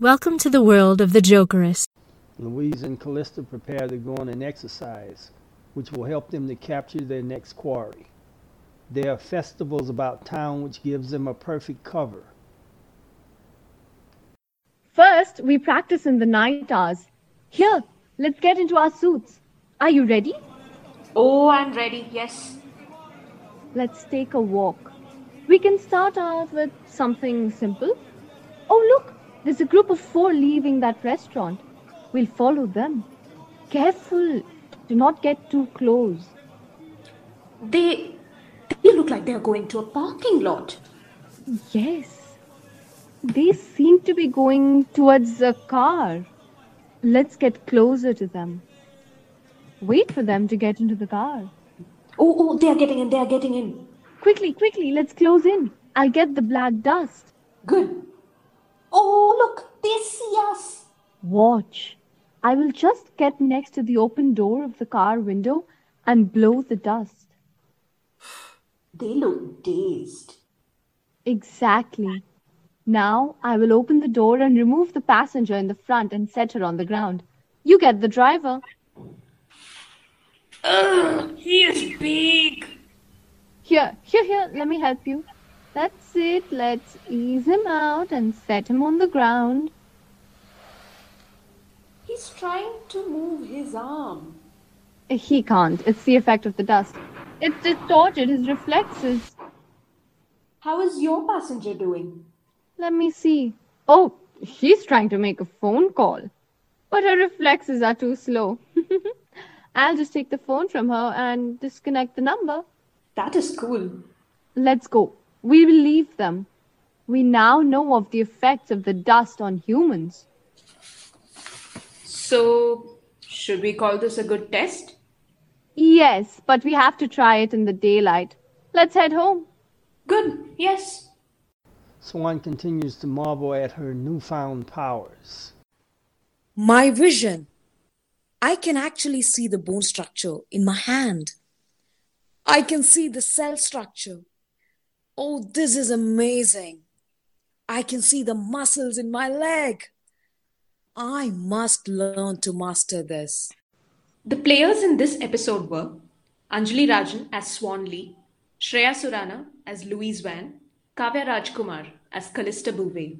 Welcome to the world of the Jokeress. Louise and Calista prepare to go on an exercise, which will help them to capture their next quarry. There are festivals about town which gives them a perfect cover. First, we practice in the night hours. Here, let's get into our suits. Are you ready? Oh, I'm ready, yes. Let's take a walk. We can start out with something simple. Oh, look, there's a group of four leaving that restaurant. We'll follow them. Careful, do not get too close. They they look like they're going to a parking lot. Yes, they seem to be going towards a car. Let's get closer to them. Wait for them to get into the car. Oh, oh, they're getting in, they're getting in. Quickly, quickly, let's close in. I'll get the black dust. Good. Oh, look, they see us. Watch. I will just get next to the open door of the car window and blow the dust. They look dazed. Exactly. Now I will open the door and remove the passenger in the front and set her on the ground. You get the driver. Ugh, he is big. Here, here, here, let me help you. That's it. Let's ease him out and set him on the ground. He's trying to move his arm. He can't. It's the effect of the dust. It's distorted his reflexes. How is your passenger doing? Let me see. Oh, she's trying to make a phone call. But her reflexes are too slow. I'll just take the phone from her and disconnect the number. That is cool. Let's go. We will leave them. We now know of the effects of the dust on humans. So, should we call this a good test? Yes, but we have to try it in the daylight. Let's head home. Good, yes. Swann continues to marvel at her newfound powers. My vision. I can actually see the bone structure in my hand. I can see the cell structure. Oh, this is amazing. I can see the muscles in my leg. I must learn to master this. The players in this episode were Anjaly Rajan as Swann Lee, Shreya Surana as Louise Vann, Kavya Rajkumar as Calista Bouvay,